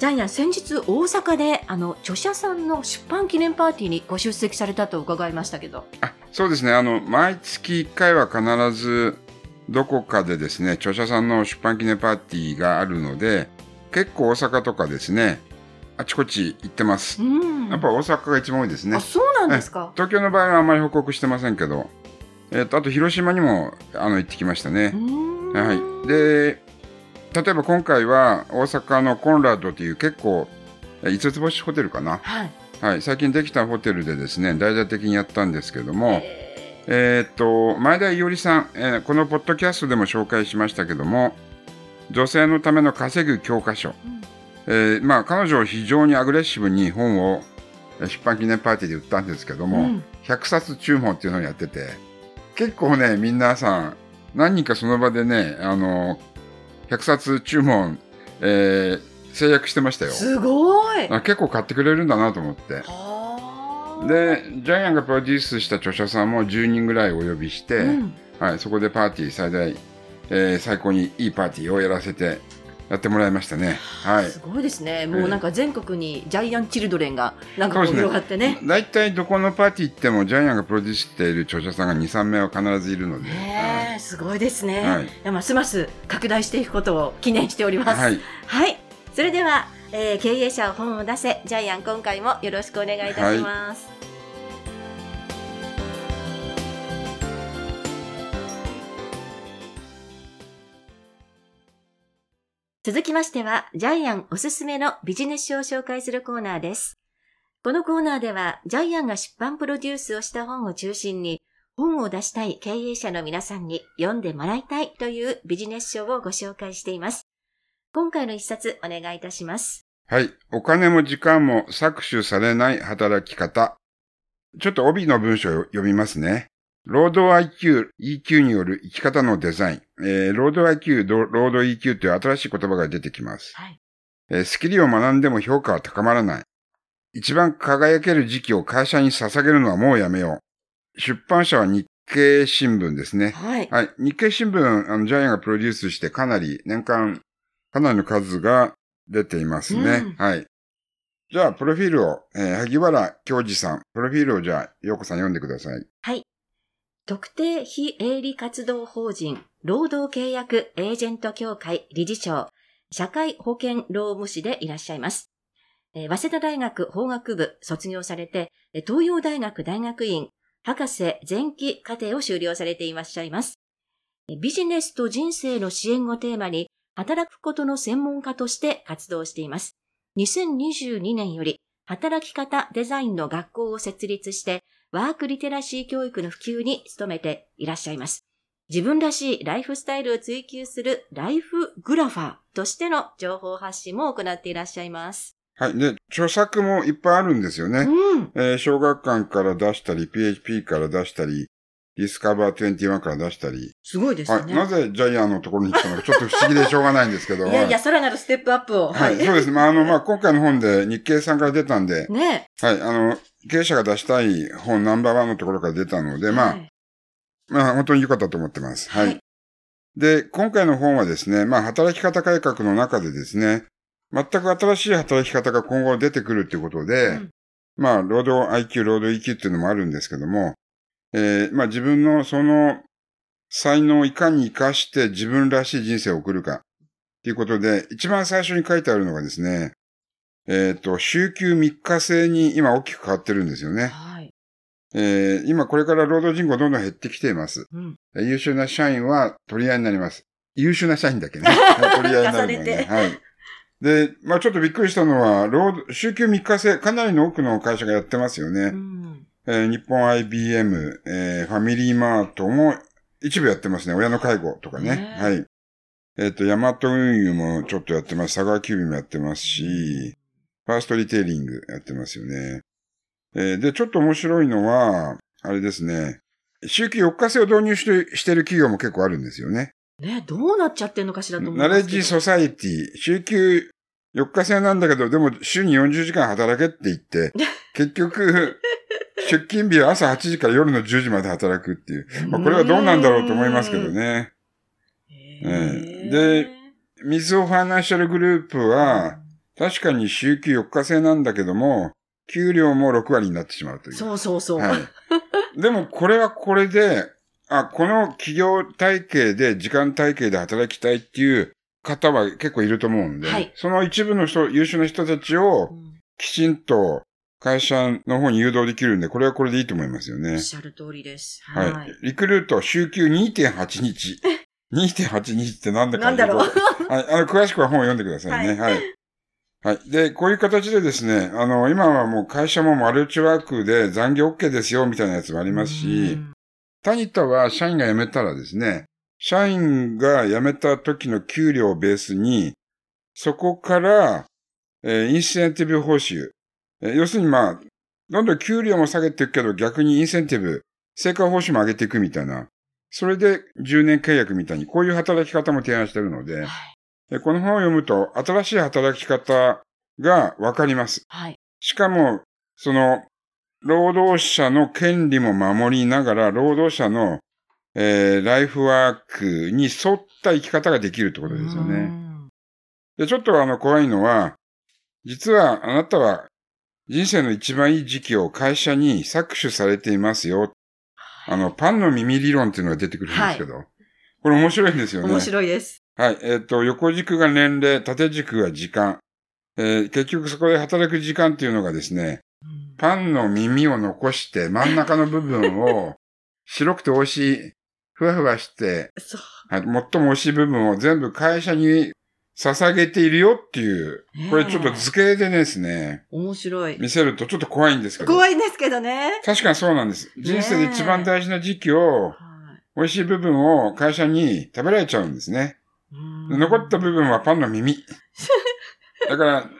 ジャイアン先日大阪であの著者さんの出版記念パーティーにご出席されたと伺いましたけどあ、そうですね。あの、毎月1回は必ず、どこかでですね、著者さんの出版記念パーティーがあるので、結構大阪とかですね、あちこち行ってます。うんやっぱ大阪が一番多いですねあ。そうなんですか東京の場合はあまり報告してませんけど、えっ、と、あと広島にも、あの、行ってきましたねはい。で、例えば今回は大阪のコンラッドという結構、え五つ星ホテルかな。はいはい。最近できたホテルでですね、大々的にやったんですけども、ええーっと、前田伊織さん、えーこのポッドキャストでも紹介しましたけども、女性のための稼ぐ教科書。うんえーまあ、彼女非常にアグレッシブに本をえー出版記念パーティーで売ったんですけども、うん100冊注文っていうのをやってて、結構ね、皆さん、何人かその場でね、あの、100冊注文、えー制約してましたよ。すごいあ結構買ってくれるんだなと思って。はあで、ジャイアンがプロデュースした著者さんも10人ぐらいお呼びして、うんはい、そこでパーティー最大、えー最高にいいパーティーをやらせてやってもらいましたね。はい。すごいですねもうなんか全国にジャイアンチルドレンがなんか広がってね大体どこのパーティー行ってもジャイアンがプロデュースしている著者さんが2、3名は必ずいるので。すごいですね、はいますます拡大していくことを記念しておりますはい。はい、それでは、えー経営者は本を出せジャイアン今回もよろしくお願いいたします。続きましては、ジャイアンおすすめのビジネス書を紹介するコーナーです。このコーナーでは、ジャイアンが出版プロデュースをした本を中心に、本を出したい経営者の皆さんに読んでもらいたいというビジネス書をご紹介しています。今回の一冊お願いいたします。はい。お金も時間も搾取されない働き方。ちょっと帯の文章を読みますね。労働 IQ、EQ による生き方のデザイン。えー労働 IQ、ど労働 EQ という新しい言葉が出てきます。はい。えースキルを学んでも評価は高まらない。一番輝ける時期を会社に捧げるのはもうやめよう。出版社は日経新聞ですね。はい。はい。日経新聞、あの、ジャイアンがプロデュースしてかなり、年間、かなりの数が出ていますね。うんはい。じゃあ、プロフィールを、えー萩原教授さん、プロフィールをじゃあ、ようこさん読んでください。はい。特定非営利活動法人労働契約エージェント協会理事長、社会保険労務士でいらっしゃいます。え早稲田大学法学部卒業されて、東洋大学大学院博士前期課程を修了されていらっしゃいます。ビジネスと人生の支援をテーマに、働くことの専門家として活動しています。2022年より、働き方デザインの学校を設立して、ワークリテラシー教育の普及に努めていらっしゃいます。自分らしいライフスタイルを追求するライフグラファーとしての情報発信も行っていらっしゃいます。はい。で、著作もいっぱいあるんですよね。うん。えー小学館から出したり、PHP から出したり、ディスカバー21から出したり。すごいですはい。ね。なぜジャイアンのところに来たのか、ちょっと不思議でしょうがないんですけど。いやいや、さらなるステップアップを。はい。そうですね。まあ、あの、まあ、今回の本で日経さんから出たんで、ねはい。あの、経営者が出したい本ナンバーワンのところから出たので、まあ、はいまあ、本当に良かったと思ってます。はい。はいで、今回の本はですね、まあ、働き方改革の中でですね、全く新しい働き方が今後出てくるということで、うんまあ、労働 IQ、労働 EQ っていうのもあるんですけども、えーまあ、自分のその才能をいかに活かして自分らしい人生を送るかっていうことで、一番最初に書いてあるのがですね、えっ、と、週休3日制に今大きく変わってるんですよね。はい。えー今これから労働人口どんどん減ってきています。うん。えー優秀な社員は取り合いになります。優秀な社員だけね。はい取り合いになるの重ね。はい。で、まあちょっとびっくりしたのは、労働、週休3日制、かなりの多くの会社がやってますようね。ん。えー日本 IBM、えーファミリーマートも一部やってますね。親の介護とかね。はい。えっ、と、ヤマト運輸もちょっとやってます。佐川急便もやってますし、ファーストリテイリングやってますよね。えーで、ちょっと面白いのは、あれですね。週休4日制を導入してしてる企業も結構あるんですよね。ね、どうなっちゃってんのかしらと思。ナレッジソサイティ、週休4日制なんだけど、でも週に40時間働けって言って、結局、出勤日は朝8時から夜の10時まで働くっていう。まあ、これはどうなんだろうと思いますけどね。へえー。で、ミズオファイナンシャルグループは、確かに週休4日制なんだけども、給料も6割になってしまうという。そうそうそう。はい。でもこれはこれで、あ、この企業体系で、時間体系で働きたいっていう方は結構いると思うんで、はいその一部の人、優秀な人たちをうんきちんと会社の方に誘導できるんで、これはこれでいいと思いますよねおっ。しゃる通りです。はい。はい。リクルート、週休2.8日。2.8日ってなんだかなんだろうはい。あの、詳しくは本を読んでくださいね。はい。はい。で、こういう形でですね、あの、今はもう会社もマルチワークで残業 OK ですよ、みたいなやつもありますし、うんタニタは社員が辞めたらですね、社員が辞めた時の給料をベースに、そこから、えーインセンティブ報酬。えー要するにまあ、どんどん給料も下げていくけど逆にインセンティブ、成果報酬も上げていくみたいな。それで10年契約みたいに、こういう働き方も提案してるので、この本を読むと新しい働き方がわかります。はい。しかも、その、労働者の権利も守りながら、労働者の、えーライフワークに沿った生き方ができるってことですようね。んで、ちょっとあの、怖いのは、実はあなたは人生の一番いい時期を会社に搾取されていますよ。あの、パンの耳理論っていうのが出てくるんですけど、これ面白いんですよね。面白いです。はい。えっ、と、横軸が年齢、縦軸が時間。えー結局そこで働く時間っていうのがですね、うんパンの耳を残して真ん中の部分を 白くて美味しい、ふわふわして。はい、最も美味しい部分を全部会社に捧げているよっていうこれちょっと図形でですね、面白い。見せるとちょっと怖いんですけど。怖いんですけどね。確かにそうなんです。人生で一番大事な時期を、はい美味しい部分を会社に食べられちゃうんですね。残った部分はパンの耳。だから、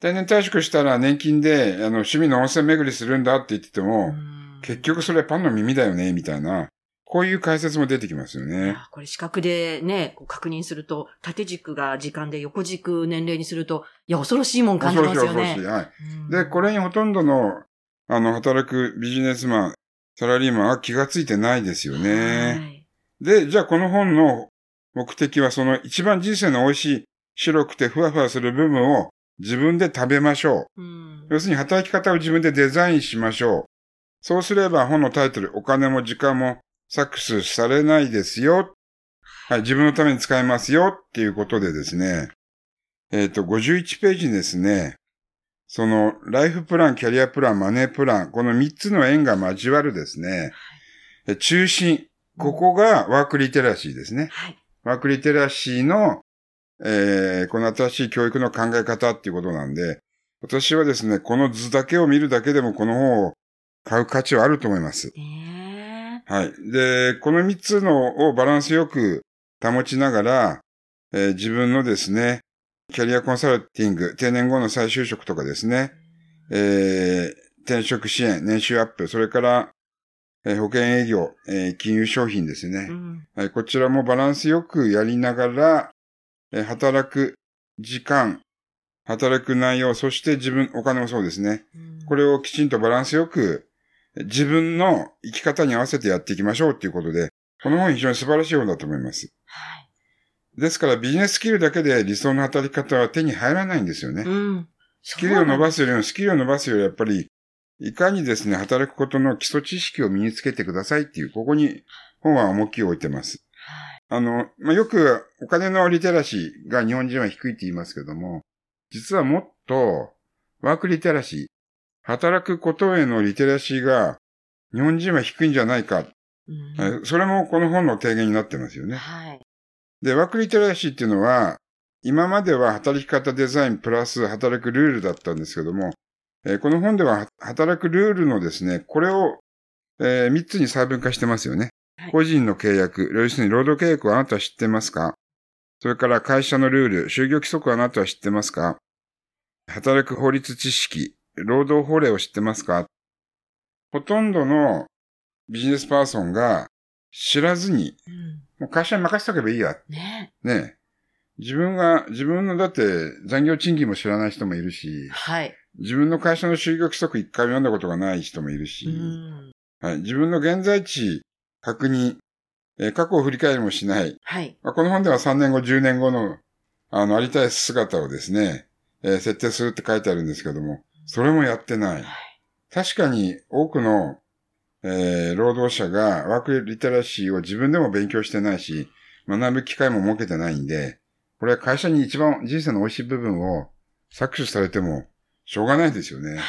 定年退職したら年金で、あの、趣味の温泉巡りするんだって言ってても、うん結局それパンの耳だよね、みたいな、こういう解説も出てきますよね。あこれ視覚でね、確認すると、縦軸が時間で横軸年齢にすると、いや、恐ろしいもん感じ恐ろしいますよね。恐ろしい。はい。うんで、これにほとんどの、あの、働くビジネスマン、サラリーマンは気がついてないですよね。はいで、じゃあこの本の目的はその一番人生の美味しい、白くてふわふわする部分を自分で食べましょう。うん要するに働き方を自分でデザインしましょう。そうすれば本のタイトル、お金も時間も搾取されないですよ。はい、自分のために使えますよっていうことでですね。えっ、と、51ページにですね。その、ライフプラン、キャリアプラン、マネープラン、この3つの円が交わるですね。え中心。ここがワークリテラシーですね。はい。ワークリテラシーの、えーこの新しい教育の考え方っていうことなんで、私はですね、この図だけを見るだけでもこの本を買う価値はあると思います。ねはい。で、この3つのをバランスよく保ちながら、えー自分のですね、キャリアコンサルティング、定年後の再就職とかですね、えー転職支援、年収アップ、それから、えー保険営業、えー金融商品ですね。うんはい、こちらもバランスよくやりながら、えー働く時間、働く内容、そして自分、お金もそうですね。うんこれをきちんとバランスよく、自分の生き方に合わせてやっていきましょうっていうことで、この本非常に素晴らしい本だと思います。はいですからビジネススキルだけで理想の働き方は手に入らないんですよね。うん。スキルを伸ばす。すよりも、スキルを伸ばすよりやっぱり、いかにですね、働くことの基礎知識を身につけてくださいっていう、ここに本は重きを置いてます。あの、まあ、よくお金のリテラシーが日本人は低いって言いますけども、実はもっとワークリテラシー、働くことへのリテラシーが日本人は低いんじゃないか。うんえそれもこの本の提言になってますよね。はい。で、ワークリテラシーっていうのは、今までは働き方デザインプラス働くルールだったんですけども、えーこの本ではは働くルールのですね、これを、え3つに細分化してますよね。はい。個人の契約、要するに労働契約をあなたは知ってますか？それから会社のルール、就業規則をあなたは知ってますか？働く法律知識、労働法令を知ってますか？ほとんどのビジネスパーソンが知らずに、もう会社に任せとけばいいや。ね。ね。自分が、自分のだって残業賃金も知らない人もいるし、はい。自分の会社の就業規則一回も読んだことがない人もいるし、うん。はい、自分の現在地確認、えー過去を振り返りもしない。はい。まあ、この本では3年後、10年後の、あの、ありたい姿をですね、えー設定するって書いてあるんですけども、それもやってない。確かに多くの、えー労働者がワークリテラシーを自分でも勉強してないし、学ぶ機会も設けてないんで、これは会社に一番人生の美味しい部分を搾取されてもしょうがないですよね。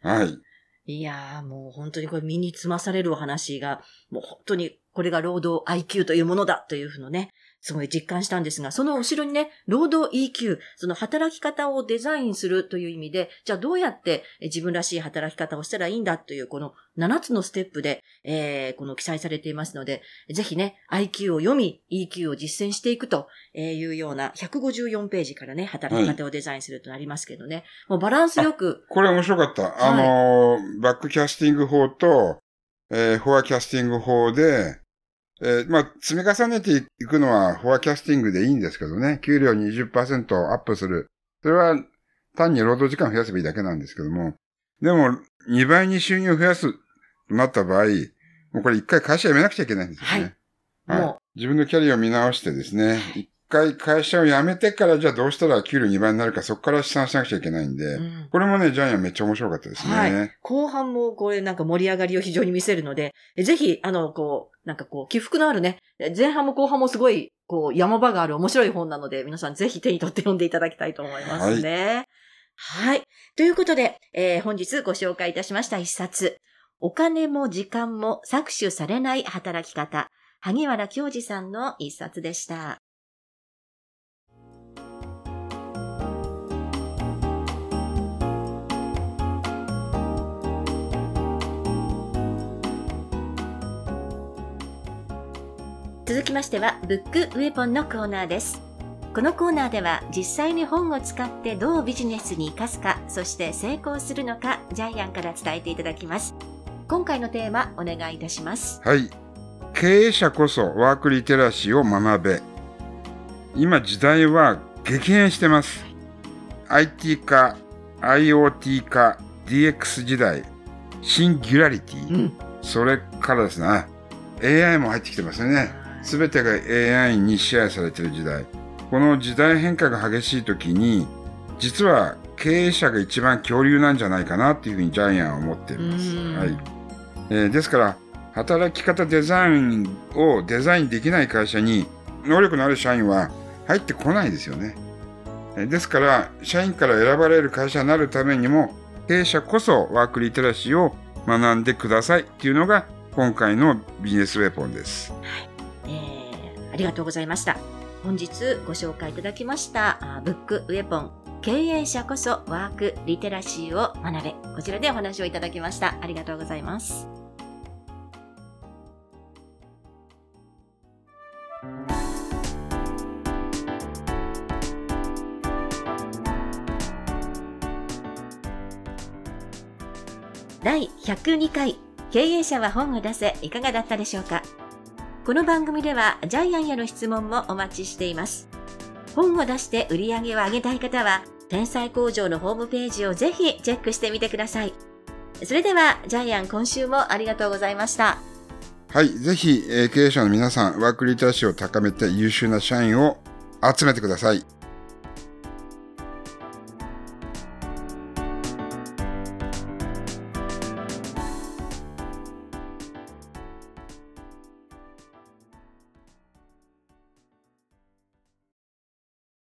はい。いやー、もう本当にこれ身につまされるお話が、もう本当にこれが労働 IQ というものだというふうのね、すごい実感したんですが、その後ろにね、労働 EQ、その働き方をデザインするという意味で、じゃあどうやってえ自分らしい働き方をしたらいいんだという、この7つのステップで、えー、この記載されていますので、ぜひね、IQ を読み、EQ を実践していくというような154ページからね、働き方をデザインするとなりますけどね、もうバランスよく、これ面白かった。あのーバックキャスティング法と、えーフォアキャスティング法で、えーまあ、積み重ねていくのはフォアキャスティングでいいんですけどね。給料20%アップする。それは単に労働時間を増やせばいいだけなんですけども。でも、2倍に収入を増やすとなった場合、もうこれ一回会社辞めなくちゃいけないんですよね。はい。自分のキャリアを見直してですね、一回会社を辞めてからじゃあどうしたら給料2倍になるかそこから試算しなくちゃいけないんで、うんこれもね、ジャイアンめっちゃ面白かったですね。はい後半もこれなんか盛り上がりを非常に見せるので、えぜひ、あの、こう、なんかこう、起伏のあるね、え前半も後半もすごい、こう、山場がある面白い本なので、皆さんぜひ手に取って読んでいただきたいと思いますね。はい。ということで、えー本日ご紹介いたしました一冊、お金も時間も搾取されない働き方、萩原京二さんの一冊でした。続きましては、ブックウェポンのコーナーです。このコーナーでは実際に本を使ってどうビジネスに活かすか、そして成功するのか、ジャイアンから伝えていただきます。今回のテーマ、お願いいたします。はい。経営者こそワークリテラシーを学べ。今時代は激変してます。IT 化、IoT 化、DX 時代、シンギュラリティ、ん。それからですね、AI も入ってきてますよね。すべてが AI に支配されている時代。この時代変化が激しい時に、実は経営者が一番恐竜なんじゃないかなっていうふうにジャイアンは思っています。うんはい。えーですから、働き方デザインをデザインできない会社に、能力のある社員は入ってこないですよね。えーですから、社員から選ばれる会社になるためにも、経営者こそワークリテラシーを学んでくださいっていうのが、今回のビジネスウェポンです。えーありがとうございました。本日ご紹介いただきました、あブックウェポン、経営者こそワークリテラシーを学べ。こちらでお話をいただきました。ありがとうございます。第102回経営者は本を出せいかがだったでしょうか？この番組ではジャイアンへの質問もお待ちしています。本を出して売り上げを上げたい方は、天才工場のホームページをぜひチェックしてみてください。それでは、ジャイアン今週もありがとうございました。はい。ぜひ、えー経営者の皆さん、ワークリテラシーを高めて優秀な社員を集めてください。